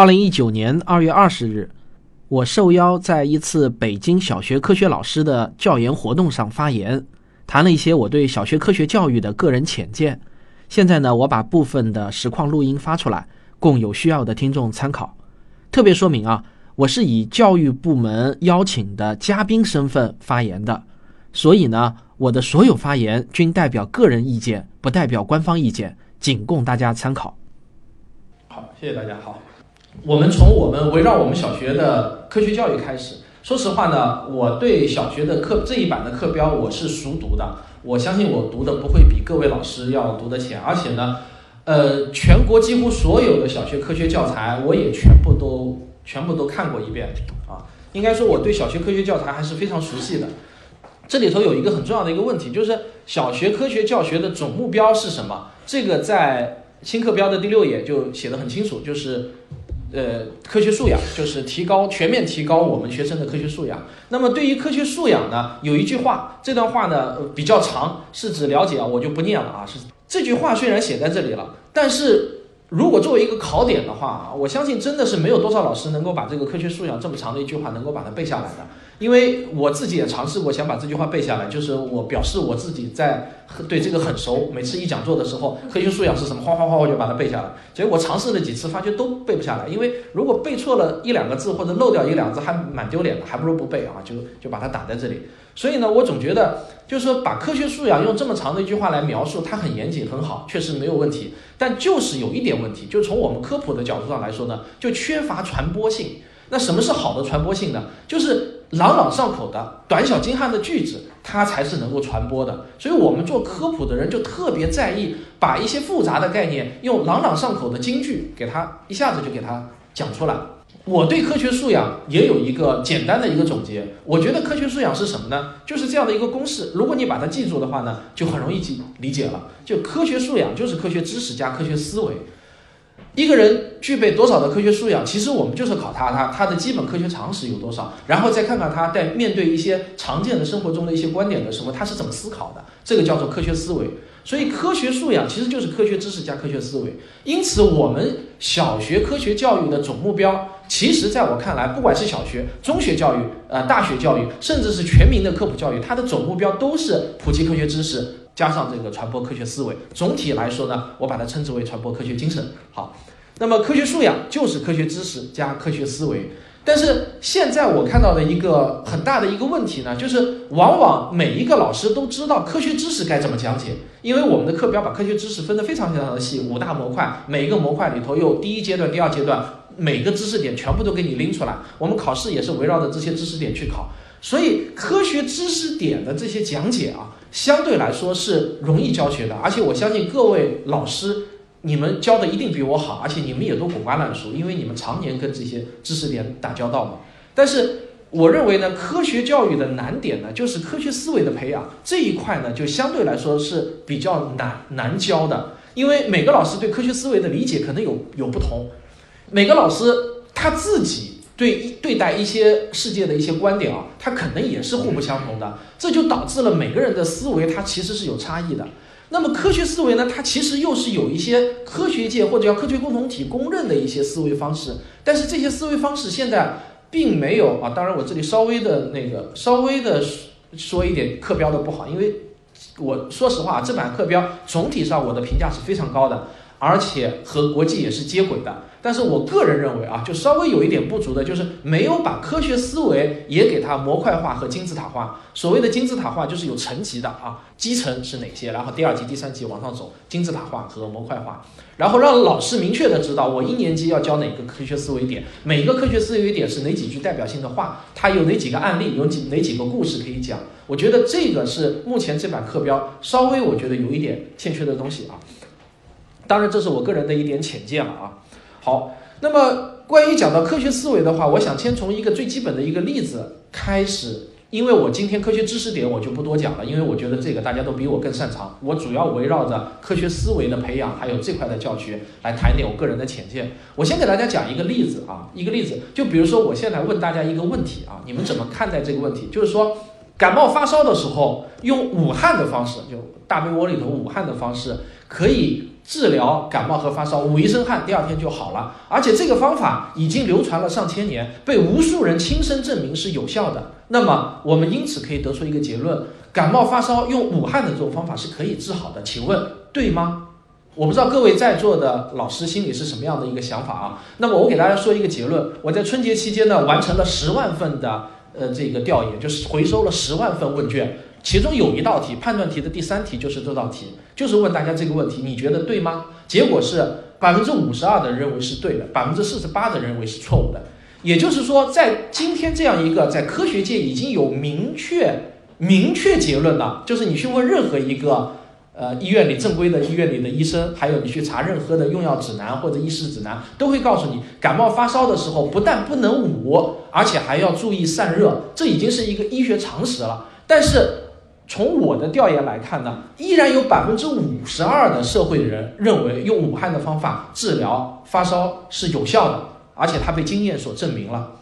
二零一九年二月二十日，我受邀在一次北京小学科学老师的教研活动上发言，谈了一些我对小学科学教育的个人浅见。现在呢，我把部分的实况录音发出来，供有需要的听众参考。特别说明啊，我是以教育部门邀请的嘉宾身份发言的，所以呢，我的所有发言均代表个人意见，不代表官方意见，仅供大家参考。好，谢谢大家。好。我们从我们围绕我们小学的科学教育开始。说实话呢，我对小学的课这一版的课标我是熟读的。我相信我读的不会比各位老师要读的浅，而且呢，呃，全国几乎所有的小学科学教材我也全部都全部都看过一遍啊。应该说我对小学科学教材还是非常熟悉的。这里头有一个很重要的一个问题，就是小学科学教学的总目标是什么？这个在新课标的第六页就写的很清楚，就是。呃，科学素养就是提高全面提高我们学生的科学素养。那么对于科学素养呢，有一句话，这段话呢比较长，是指了解啊，我就不念了啊。是这句话虽然写在这里了，但是如果作为一个考点的话啊，我相信真的是没有多少老师能够把这个科学素养这么长的一句话能够把它背下来的。因为我自己也尝试过想把这句话背下来，就是我表示我自己在对这个很熟。每次一讲座的时候，科学素养是什么，哗哗哗我就把它背下来。结果尝试了几次，发觉都背不下来。因为如果背错了一两个字或者漏掉一两个字，还蛮丢脸的，还不如不背啊，就就把它打在这里。所以呢，我总觉得就是说把科学素养用这么长的一句话来描述，它很严谨很好，确实没有问题。但就是有一点问题，就从我们科普的角度上来说呢，就缺乏传播性。那什么是好的传播性呢？就是朗朗上口的、短小精悍的句子，它才是能够传播的。所以，我们做科普的人就特别在意，把一些复杂的概念用朗朗上口的金句给它一下子就给它讲出来。我对科学素养也有一个简单的一个总结。我觉得科学素养是什么呢？就是这样的一个公式。如果你把它记住的话呢，就很容易记理解了。就科学素养就是科学知识加科学思维。一个人具备多少的科学素养？其实我们就是考他，他他的基本科学常识有多少，然后再看看他在面对一些常见的生活中的一些观点的时候，他是怎么思考的。这个叫做科学思维。所以科学素养其实就是科学知识加科学思维。因此，我们小学科学教育的总目标，其实在我看来，不管是小学、中学教育、呃大学教育，甚至是全民的科普教育，它的总目标都是普及科学知识。加上这个传播科学思维，总体来说呢，我把它称之为传播科学精神。好，那么科学素养就是科学知识加科学思维。但是现在我看到的一个很大的一个问题呢，就是往往每一个老师都知道科学知识该怎么讲解，因为我们的课标把科学知识分得非常非常的细，五大模块，每一个模块里头有第一阶段、第二阶段，每个知识点全部都给你拎出来。我们考试也是围绕着这些知识点去考，所以科学知识点的这些讲解啊。相对来说是容易教学的，而且我相信各位老师，你们教的一定比我好，而且你们也都滚瓜烂熟，因为你们常年跟这些知识点打交道嘛。但是我认为呢，科学教育的难点呢，就是科学思维的培养这一块呢，就相对来说是比较难难教的，因为每个老师对科学思维的理解可能有有不同，每个老师他自己。对对待一些世界的一些观点啊，它可能也是互不相同的，这就导致了每个人的思维它其实是有差异的。那么科学思维呢，它其实又是有一些科学界或者叫科学共同体公认的一些思维方式，但是这些思维方式现在并没有啊。当然，我这里稍微的那个稍微的说一点课标的不好，因为我说实话，这版课标总体上我的评价是非常高的。而且和国际也是接轨的，但是我个人认为啊，就稍微有一点不足的，就是没有把科学思维也给它模块化和金字塔化。所谓的金字塔化，就是有层级的啊，基层是哪些，然后第二级、第三级往上走，金字塔化和模块化，然后让老师明确的知道我一年级要教哪个科学思维点，每个科学思维点是哪几句代表性的话，它有哪几个案例，有几哪几个故事可以讲。我觉得这个是目前这版课标稍微我觉得有一点欠缺的东西啊。当然，这是我个人的一点浅见了啊。好，那么关于讲到科学思维的话，我想先从一个最基本的一个例子开始，因为我今天科学知识点我就不多讲了，因为我觉得这个大家都比我更擅长。我主要围绕着科学思维的培养，还有这块的教学来谈一点我个人的浅见。我先给大家讲一个例子啊，一个例子，就比如说我现在问大家一个问题啊，你们怎么看待这个问题？就是说，感冒发烧的时候，用武汉的方式，就大被窝里头武汉的方式，可以。治疗感冒和发烧，捂一身汗，第二天就好了。而且这个方法已经流传了上千年，被无数人亲身证明是有效的。那么我们因此可以得出一个结论：感冒发烧用捂汗的这种方法是可以治好的。请问对吗？我不知道各位在座的老师心里是什么样的一个想法啊？那么我给大家说一个结论：我在春节期间呢，完成了十万份的呃这个调研，就是回收了十万份问卷。其中有一道题，判断题的第三题就是这道题，就是问大家这个问题，你觉得对吗？结果是百分之五十二的人认为是对的，百分之四十八的人认为是错误的。也就是说，在今天这样一个在科学界已经有明确明确结论了，就是你去问任何一个呃医院里正规的医院里的医生，还有你去查任何的用药指南或者医师指南，都会告诉你，感冒发烧的时候不但不能捂，而且还要注意散热，这已经是一个医学常识了。但是。从我的调研来看呢，依然有百分之五十二的社会人认为用武汉的方法治疗发烧是有效的，而且它被经验所证明了。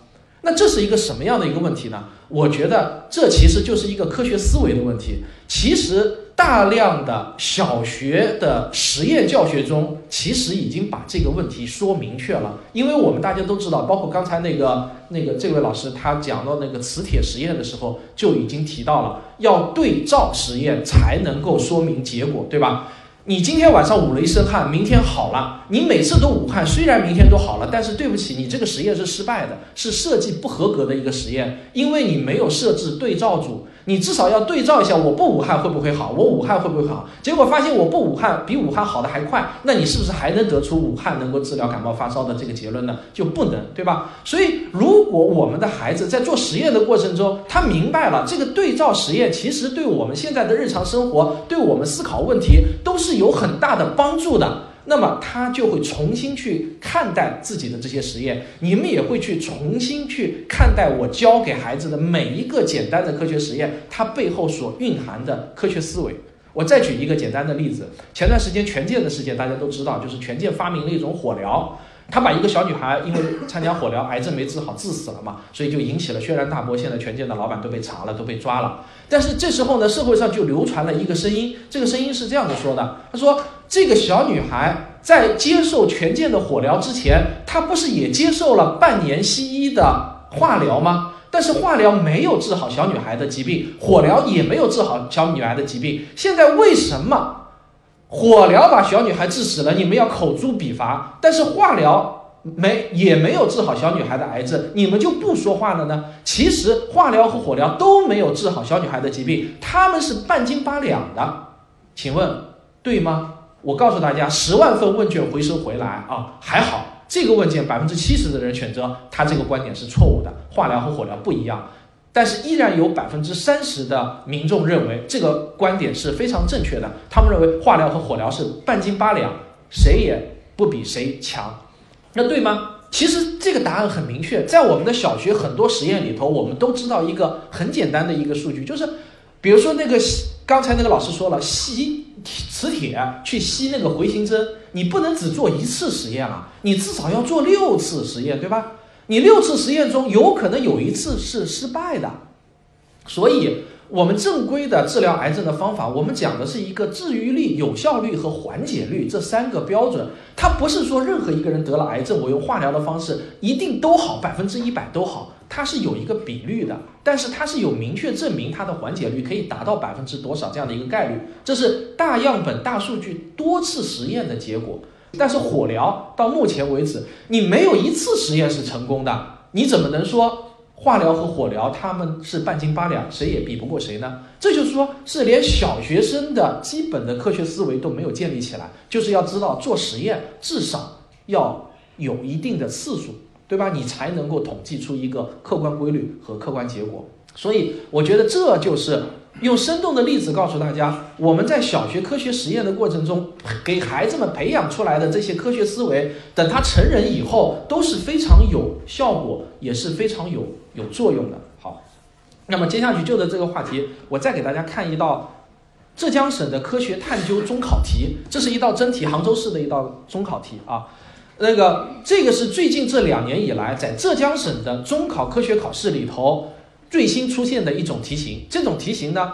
那这是一个什么样的一个问题呢？我觉得这其实就是一个科学思维的问题。其实。大量的小学的实验教学中，其实已经把这个问题说明确了。因为我们大家都知道，包括刚才那个那个这位老师他讲到那个磁铁实验的时候，就已经提到了要对照实验才能够说明结果，对吧？你今天晚上捂了一身汗，明天好了。你每次都捂汗，虽然明天都好了，但是对不起，你这个实验是失败的，是设计不合格的一个实验，因为你没有设置对照组。你至少要对照一下，我不武汉会不会好？我武汉会不会好？结果发现我不武汉比武汉好的还快，那你是不是还能得出武汉能够治疗感冒发烧的这个结论呢？就不能，对吧？所以，如果我们的孩子在做实验的过程中，他明白了这个对照实验其实对我们现在的日常生活，对我们思考问题都是有很大的帮助的。那么他就会重新去看待自己的这些实验，你们也会去重新去看待我教给孩子的每一个简单的科学实验，它背后所蕴含的科学思维。我再举一个简单的例子，前段时间权健的事件大家都知道，就是权健发明了一种火疗。他把一个小女孩因为参加火疗，癌症没治好，致死了嘛，所以就引起了轩然大波。现在权健的老板都被查了，都被抓了。但是这时候呢，社会上就流传了一个声音，这个声音是这样子说的：他说，这个小女孩在接受权健的火疗之前，她不是也接受了半年西医的化疗吗？但是化疗没有治好小女孩的疾病，火疗也没有治好小女孩的疾病。现在为什么？火疗把小女孩治死了，你们要口诛笔伐；但是化疗没也没有治好小女孩的癌症，你们就不说话了呢？其实化疗和火疗都没有治好小女孩的疾病，他们是半斤八两的，请问对吗？我告诉大家，十万份问卷回收回来啊，还好这个问卷百分之七十的人选择他这个观点是错误的，化疗和火疗不一样。但是依然有百分之三十的民众认为这个观点是非常正确的。他们认为化疗和火疗是半斤八两，谁也不比谁强。那对吗？其实这个答案很明确，在我们的小学很多实验里头，我们都知道一个很简单的一个数据，就是比如说那个刚才那个老师说了，吸磁铁去吸那个回形针，你不能只做一次实验啊，你至少要做六次实验，对吧？你六次实验中有可能有一次是失败的，所以我们正规的治疗癌症的方法，我们讲的是一个治愈率、有效率和缓解率这三个标准。它不是说任何一个人得了癌症，我用化疗的方式一定都好，百分之一百都好，它是有一个比率的。但是它是有明确证明它的缓解率可以达到百分之多少这样的一个概率，这是大样本、大数据、多次实验的结果。但是火疗到目前为止，你没有一次实验是成功的，你怎么能说化疗和火疗他们是半斤八两，谁也比不过谁呢？这就是说，是连小学生的基本的科学思维都没有建立起来，就是要知道做实验至少要有一定的次数，对吧？你才能够统计出一个客观规律和客观结果。所以，我觉得这就是。用生动的例子告诉大家，我们在小学科学实验的过程中，给孩子们培养出来的这些科学思维，等他成人以后都是非常有效果，也是非常有有作用的。好，那么接下去就着这个话题，我再给大家看一道浙江省的科学探究中考题，这是一道真题，杭州市的一道中考题啊。那个这个是最近这两年以来在浙江省的中考科学考试里头。最新出现的一种题型，这种题型呢，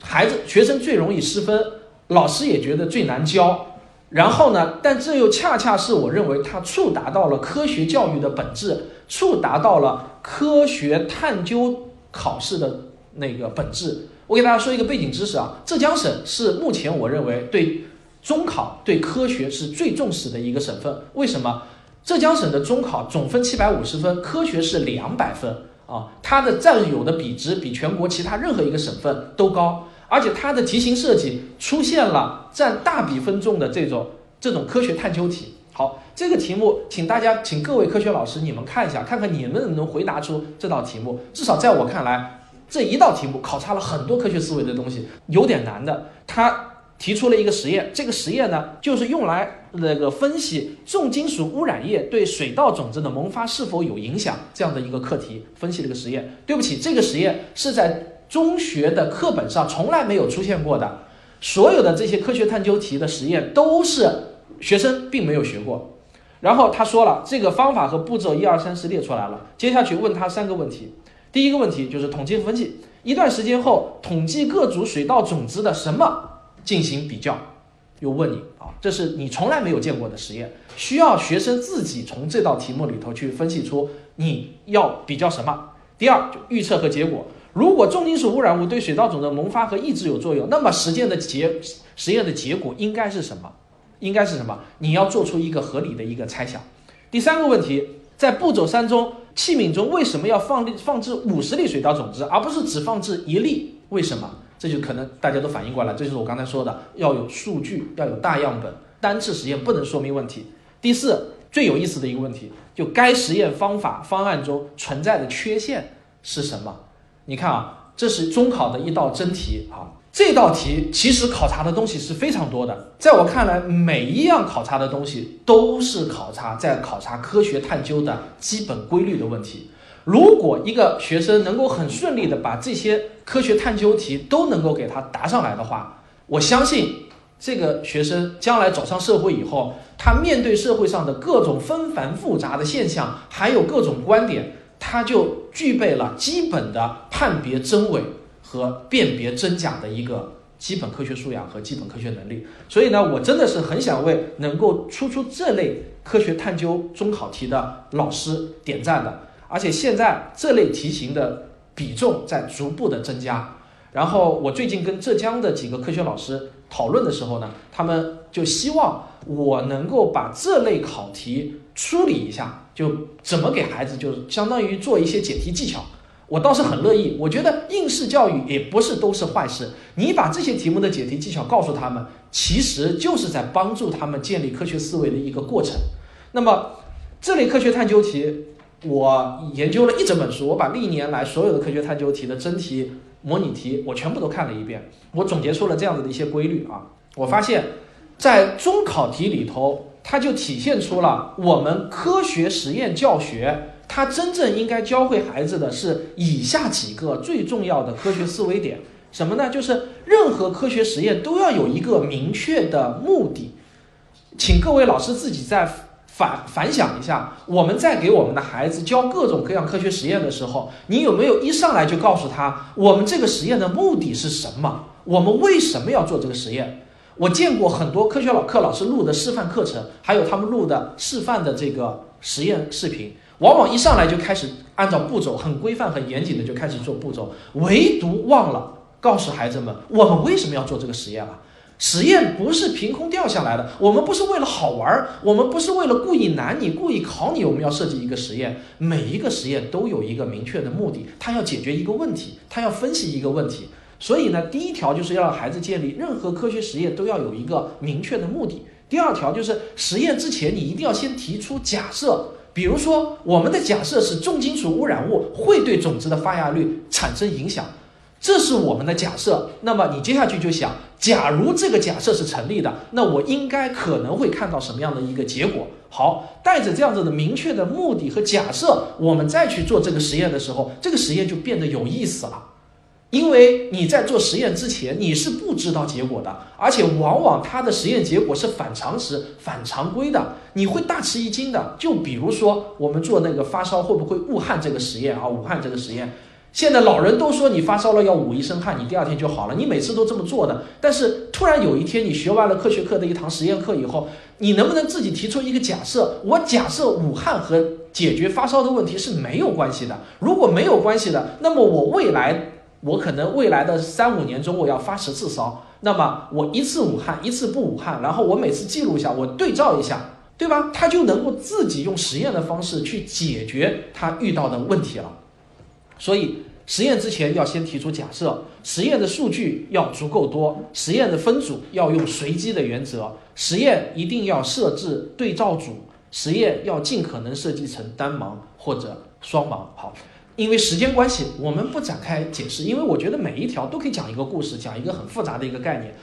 孩子学生最容易失分，老师也觉得最难教。然后呢，但这又恰恰是我认为它触达到了科学教育的本质，触达到了科学探究考试的那个本质。我给大家说一个背景知识啊，浙江省是目前我认为对中考对科学是最重视的一个省份。为什么？浙江省的中考总分七百五十分，科学是两百分啊，它的占有的比值比全国其他任何一个省份都高。而且它的题型设计出现了占大比分重的这种这种科学探究题。好，这个题目，请大家，请各位科学老师，你们看一下，看看你们能回答出这道题目。至少在我看来，这一道题目考察了很多科学思维的东西，有点难的。它提出了一个实验，这个实验呢，就是用来那个分析重金属污染液对水稻种子的萌发是否有影响这样的一个课题，分析了个实验。对不起，这个实验是在。中学的课本上从来没有出现过的，所有的这些科学探究题的实验都是学生并没有学过。然后他说了，这个方法和步骤一二三四列出来了。接下去问他三个问题，第一个问题就是统计分析，一段时间后统计各组水稻种子的什么进行比较。又问你啊，这是你从来没有见过的实验，需要学生自己从这道题目里头去分析出你要比较什么。第二就预测和结果。如果重金属污染物对水稻种的萌发和抑制有作用，那么实践的结实验的结果应该是什么？应该是什么？你要做出一个合理的一个猜想。第三个问题，在步骤三中，器皿中为什么要放放置五十粒水稻种子，而不是只放置一粒？为什么？这就可能大家都反应过来，这就是我刚才说的，要有数据，要有大样本，单次实验不能说明问题。第四，最有意思的一个问题，就该实验方法方案中存在的缺陷是什么？你看啊，这是中考的一道真题啊。这道题其实考察的东西是非常多的。在我看来，每一样考察的东西都是考察在考察科学探究的基本规律的问题。如果一个学生能够很顺利的把这些科学探究题都能够给他答上来的话，我相信这个学生将来走上社会以后，他面对社会上的各种纷繁复杂的现象，还有各种观点。他就具备了基本的判别真伪和辨别真假的一个基本科学素养和基本科学能力。所以呢，我真的是很想为能够出出这类科学探究中考题的老师点赞的。而且现在这类题型的比重在逐步的增加。然后我最近跟浙江的几个科学老师讨论的时候呢，他们就希望我能够把这类考题梳理一下。就怎么给孩子，就是相当于做一些解题技巧，我倒是很乐意。我觉得应试教育也不是都是坏事。你把这些题目的解题技巧告诉他们，其实就是在帮助他们建立科学思维的一个过程。那么这类科学探究题，我研究了一整本书，我把历年来所有的科学探究题的真题、模拟题，我全部都看了一遍。我总结出了这样子的一些规律啊，我发现，在中考题里头。它就体现出了我们科学实验教学，它真正应该教会孩子的是以下几个最重要的科学思维点，什么呢？就是任何科学实验都要有一个明确的目的。请各位老师自己在反反想一下，我们在给我们的孩子教各种各样科学实验的时候，你有没有一上来就告诉他，我们这个实验的目的是什么？我们为什么要做这个实验？我见过很多科学老课老师录的示范课程，还有他们录的示范的这个实验视频，往往一上来就开始按照步骤很规范、很严谨的就开始做步骤，唯独忘了告诉孩子们，我们为什么要做这个实验了？实验不是凭空掉下来的，我们不是为了好玩儿，我们不是为了故意难你、故意考你，我们要设计一个实验，每一个实验都有一个明确的目的，它要解决一个问题，它要分析一个问题。所以呢，第一条就是要让孩子建立任何科学实验都要有一个明确的目的。第二条就是实验之前你一定要先提出假设，比如说我们的假设是重金属污染物会对种子的发芽率产生影响，这是我们的假设。那么你接下去就想，假如这个假设是成立的，那我应该可能会看到什么样的一个结果？好，带着这样子的明确的目的和假设，我们再去做这个实验的时候，这个实验就变得有意思了。因为你在做实验之前，你是不知道结果的，而且往往它的实验结果是反常识、反常规的，你会大吃一惊的。就比如说，我们做那个发烧会不会误焊这个实验啊？武汉这个实验，现在老人都说你发烧了要捂一身汗，你第二天就好了。你每次都这么做的，但是突然有一天你学完了科学课的一堂实验课以后，你能不能自己提出一个假设？我假设捂汗和解决发烧的问题是没有关系的。如果没有关系的，那么我未来我可能未来的三五年中我要发十次烧，那么我一次捂汗，一次不捂汗，然后我每次记录一下，我对照一下，对吧？他就能够自己用实验的方式去解决他遇到的问题了。所以实验之前要先提出假设，实验的数据要足够多，实验的分组要用随机的原则，实验一定要设置对照组，实验要尽可能设计成单盲或者双盲。好，因为时间关系，我们不展开解释，因为我觉得每一条都可以讲一个故事，讲一个很复杂的一个概念。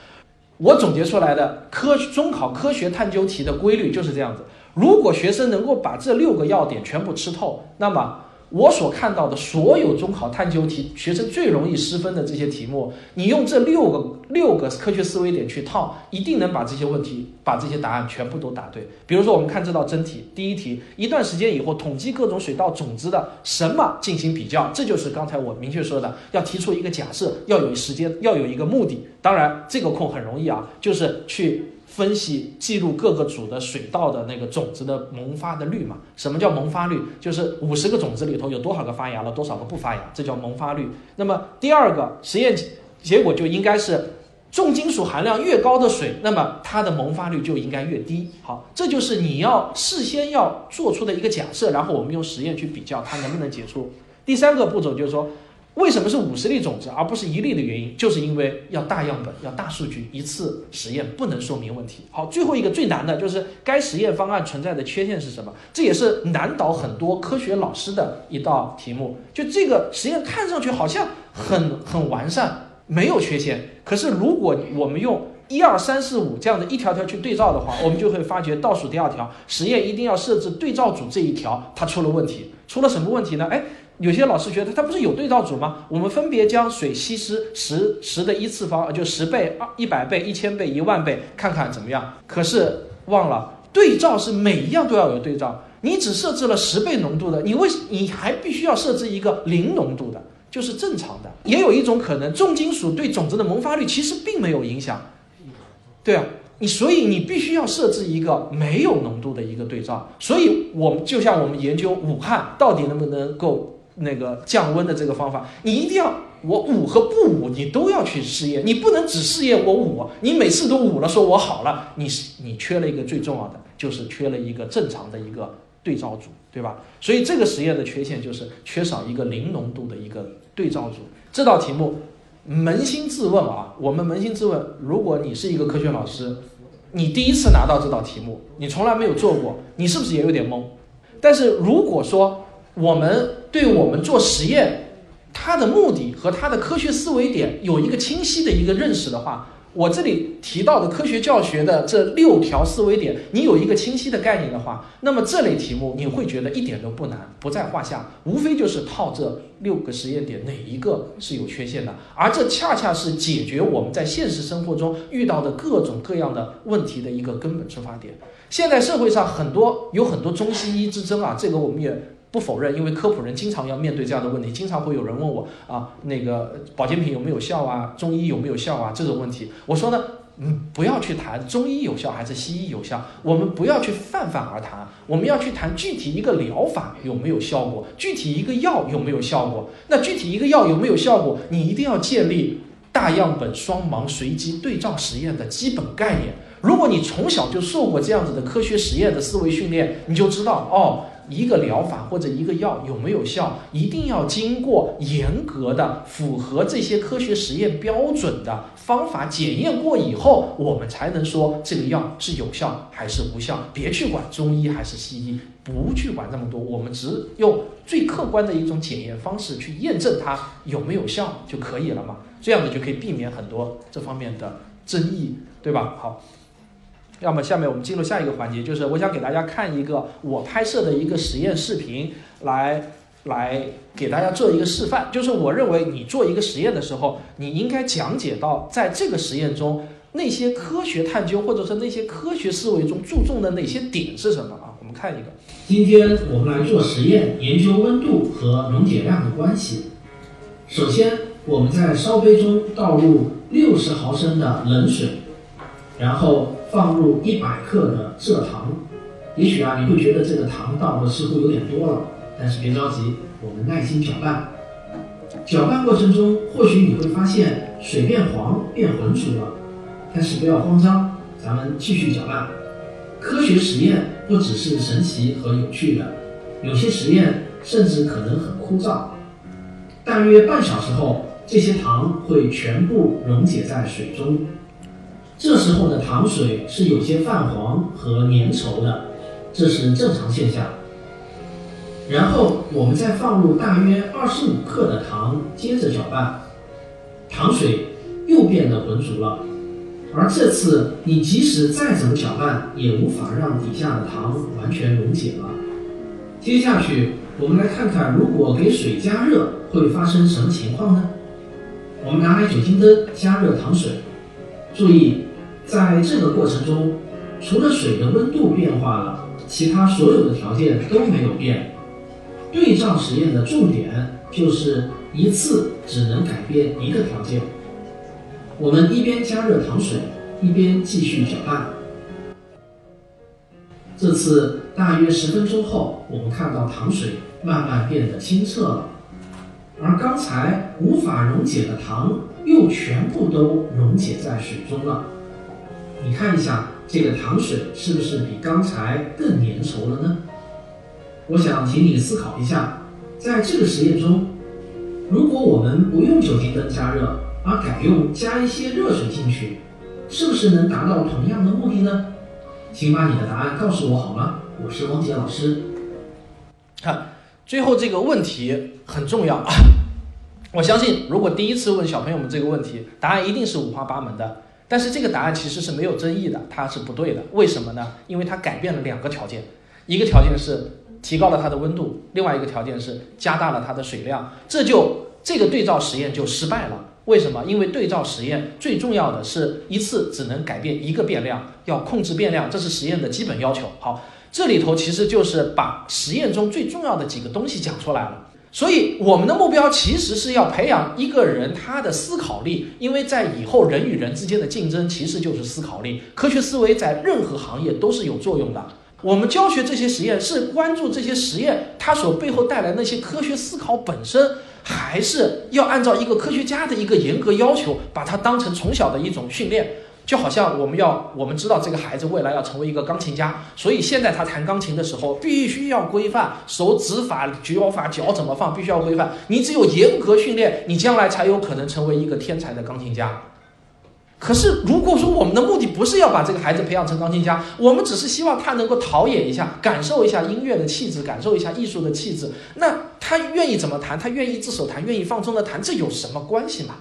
我总结出来的科中考科学探究题的规律就是这样子：如果学生能够把这六个要点全部吃透，那么。我所看到的所有中考探究题，学生最容易失分的这些题目，你用这六个六个科学思维点去套，一定能把这些问题、把这些答案全部都答对。比如说，我们看这道真题，第一题，一段时间以后统计各种水稻种子的什么进行比较，这就是刚才我明确说的，要提出一个假设，要有时间，要有一个目的。当然，这个空很容易啊，就是去。分析记录各个组的水稻的那个种子的萌发的率嘛？什么叫萌发率？就是五十个种子里头有多少个发芽了，多少个不发芽，这叫萌发率。那么第二个实验结果就应该是重金属含量越高的水，那么它的萌发率就应该越低。好，这就是你要事先要做出的一个假设，然后我们用实验去比较它能不能解出。第三个步骤就是说。为什么是五十粒种子而不是一粒的原因，就是因为要大样本，要大数据，一次实验不能说明问题。好，最后一个最难的就是该实验方案存在的缺陷是什么？这也是难倒很多科学老师的一道题目。就这个实验看上去好像很很完善，没有缺陷，可是如果我们用一二三四五这样的一条条去对照的话，我们就会发觉倒数第二条实验一定要设置对照组这一条它出了问题，出了什么问题呢？哎。有些老师觉得它不是有对照组吗？我们分别将水稀释十十的一次方，就十倍、二一百倍、一千倍、一万倍，看看怎么样。可是忘了对照是每一样都要有对照。你只设置了十倍浓度的，你为你还必须要设置一个零浓度的，就是正常的。也有一种可能，重金属对种子的萌发率其实并没有影响。对啊，你所以你必须要设置一个没有浓度的一个对照。所以我们就像我们研究武汉到底能不能够。那个降温的这个方法，你一定要我捂和不捂，你都要去试验，你不能只试验我捂，你每次都捂了，说我好了，你你缺了一个最重要的，就是缺了一个正常的一个对照组，对吧？所以这个实验的缺陷就是缺少一个零浓度的一个对照组。这道题目，扪心自问啊，我们扪心自问，如果你是一个科学老师，你第一次拿到这道题目，你从来没有做过，你是不是也有点懵？但是如果说，我们对我们做实验，它的目的和它的科学思维点有一个清晰的一个认识的话，我这里提到的科学教学的这六条思维点，你有一个清晰的概念的话，那么这类题目你会觉得一点都不难，不在话下，无非就是套这六个实验点哪一个是有缺陷的，而这恰恰是解决我们在现实生活中遇到的各种各样的问题的一个根本出发点。现在社会上很多有很多中西医之争啊，这个我们也。不否认，因为科普人经常要面对这样的问题，经常会有人问我啊，那个保健品有没有效啊，中医有没有效啊这种问题。我说呢，嗯，不要去谈中医有效还是西医有效，我们不要去泛泛而谈，我们要去谈具体一个疗法有没有效果，具体一个药有没有效果。那具体一个药有没有效果，你一定要建立大样本双盲随机对照实验的基本概念。如果你从小就受过这样子的科学实验的思维训练，你就知道哦。一个疗法或者一个药有没有效，一定要经过严格的、符合这些科学实验标准的方法检验过以后，我们才能说这个药是有效还是无效。别去管中医还是西医，不去管那么多，我们只用最客观的一种检验方式去验证它有没有效就可以了嘛？这样子就可以避免很多这方面的争议，对吧？好。要么下面我们进入下一个环节，就是我想给大家看一个我拍摄的一个实验视频，来来给大家做一个示范。就是我认为你做一个实验的时候，你应该讲解到在这个实验中那些科学探究或者是那些科学思维中注重的哪些点是什么啊？我们看一个。今天我们来做实验，研究温度和溶解量的关系。首先，我们在烧杯中倒入六十毫升的冷水，然后放入一百克的蔗糖。也许啊，你会觉得这个糖倒的似乎有点多了，但是别着急，我们耐心搅拌。搅拌过程中，或许你会发现水变黄、变浑浊了，但是不要慌张，咱们继续搅拌。科学实验不只是神奇和有趣的，有些实验甚至可能很枯燥。大约半小时后，这些糖会全部溶解在水中。这时候的糖水是有些泛黄和粘稠的，这是正常现象。然后我们再放入大约二十五克的糖，接着搅拌，糖水又变得浑浊了。而这次你即使再怎么搅拌，也无法让底下的糖完全溶解了。接下去，我们来看看如果给水加热会发生什么情况呢？我们拿来酒精灯加热糖水，注意，在这个过程中，除了水的温度变化了，其他所有的条件都没有变。对照实验的重点就是一次只能改变一个条件。我们一边加热糖水，一边继续搅拌。这次大约十分钟后，我们看到糖水慢慢变得清澈了，而刚才无法溶解的糖又全部都溶解在水中了。你看一下，这个糖水是不是比刚才更粘稠了呢？我想请你思考一下，在这个实验中，如果我们不用酒精灯加热，而改用加一些热水进去，是不是能达到同样的目的呢？请把你的答案告诉我好吗？我是汪杰老师。看，最后这个问题很重要。我相信，如果第一次问小朋友们这个问题，答案一定是五花八门的。但是这个答案其实是没有争议的，它是不对的。为什么呢？因为它改变了两个条件，一个条件是。提高了它的温度，另外一个条件是加大了它的水量，这就这个对照实验就失败了。为什么？因为对照实验最重要的是一次只能改变一个变量，要控制变量，这是实验的基本要求。好，这里头其实就是把实验中最重要的几个东西讲出来了。所以我们的目标其实是要培养一个人他的思考力，因为在以后人与人之间的竞争其实就是思考力，科学思维在任何行业都是有作用的。我们教学这些实验是关注这些实验它所背后带来那些科学思考本身，还是要按照一个科学家的一个严格要求，把它当成从小的一种训练？就好像我们要我们知道这个孩子未来要成为一个钢琴家，所以现在他弹钢琴的时候必须要规范手指法、脚法、脚怎么放，必须要规范。你只有严格训练，你将来才有可能成为一个天才的钢琴家。可是，如果说我们的目的不是要把这个孩子培养成钢琴家，我们只是希望他能够陶冶一下，感受一下音乐的气质，感受一下艺术的气质，那他愿意怎么弹，他愿意自首弹，愿意放松的弹，这有什么关系嘛？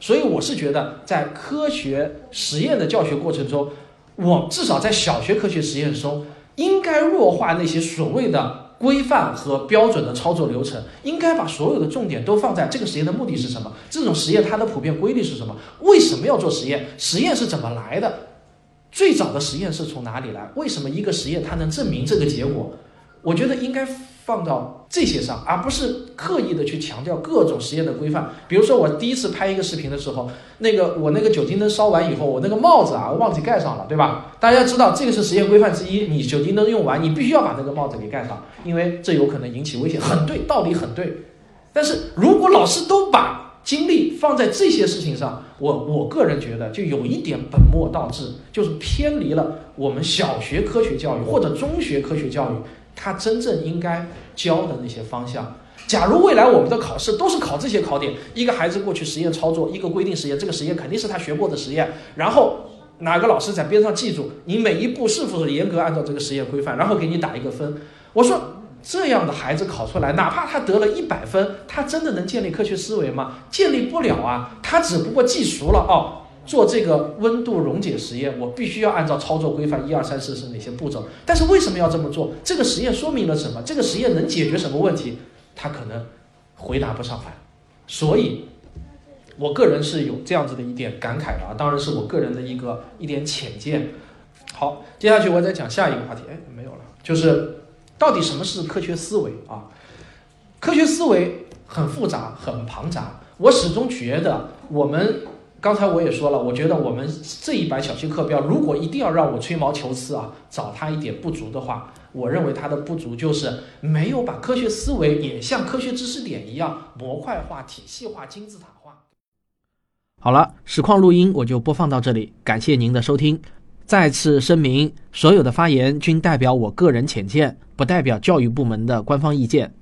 所以我是觉得，在科学实验的教学过程中，我至少在小学科学实验中，应该弱化那些所谓的。规范和标准的操作流程，应该把所有的重点都放在这个实验的目的是什么？这种实验它的普遍规律是什么？为什么要做实验？实验是怎么来的？最早的实验是从哪里来？为什么一个实验它能证明这个结果？我觉得应该。放到这些上，而不是刻意的去强调各种实验的规范。比如说，我第一次拍一个视频的时候，那个我那个酒精灯烧完以后，我那个帽子啊忘记盖上了，对吧？大家知道这个是实验规范之一，你酒精灯用完，你必须要把那个帽子给盖上，因为这有可能引起危险。很对，道理很对。但是如果老师都把精力放在这些事情上，我我个人觉得就有一点本末倒置，就是偏离了我们小学科学教育或者中学科学教育。他真正应该教的那些方向。假如未来我们的考试都是考这些考点，一个孩子过去实验操作一个规定实验，这个实验肯定是他学过的实验，然后哪个老师在边上记住你每一步是否是严格按照这个实验规范，然后给你打一个分。我说这样的孩子考出来，哪怕他得了一百分，他真的能建立科学思维吗？建立不了啊，他只不过记熟了哦。做这个温度溶解实验，我必须要按照操作规范一二三四是哪些步骤？但是为什么要这么做？这个实验说明了什么？这个实验能解决什么问题？他可能回答不上来。所以，我个人是有这样子的一点感慨的啊，当然是我个人的一个一点浅见。好，接下去我再讲下一个话题。哎，没有了，就是到底什么是科学思维啊？科学思维很复杂，很庞杂。我始终觉得我们。刚才我也说了，我觉得我们这一版小学课标，如果一定要让我吹毛求疵啊，找他一点不足的话，我认为他的不足就是没有把科学思维也像科学知识点一样模块化、体系化、金字塔化。好了，实况录音我就播放到这里，感谢您的收听。再次声明，所有的发言均代表我个人浅见，不代表教育部门的官方意见。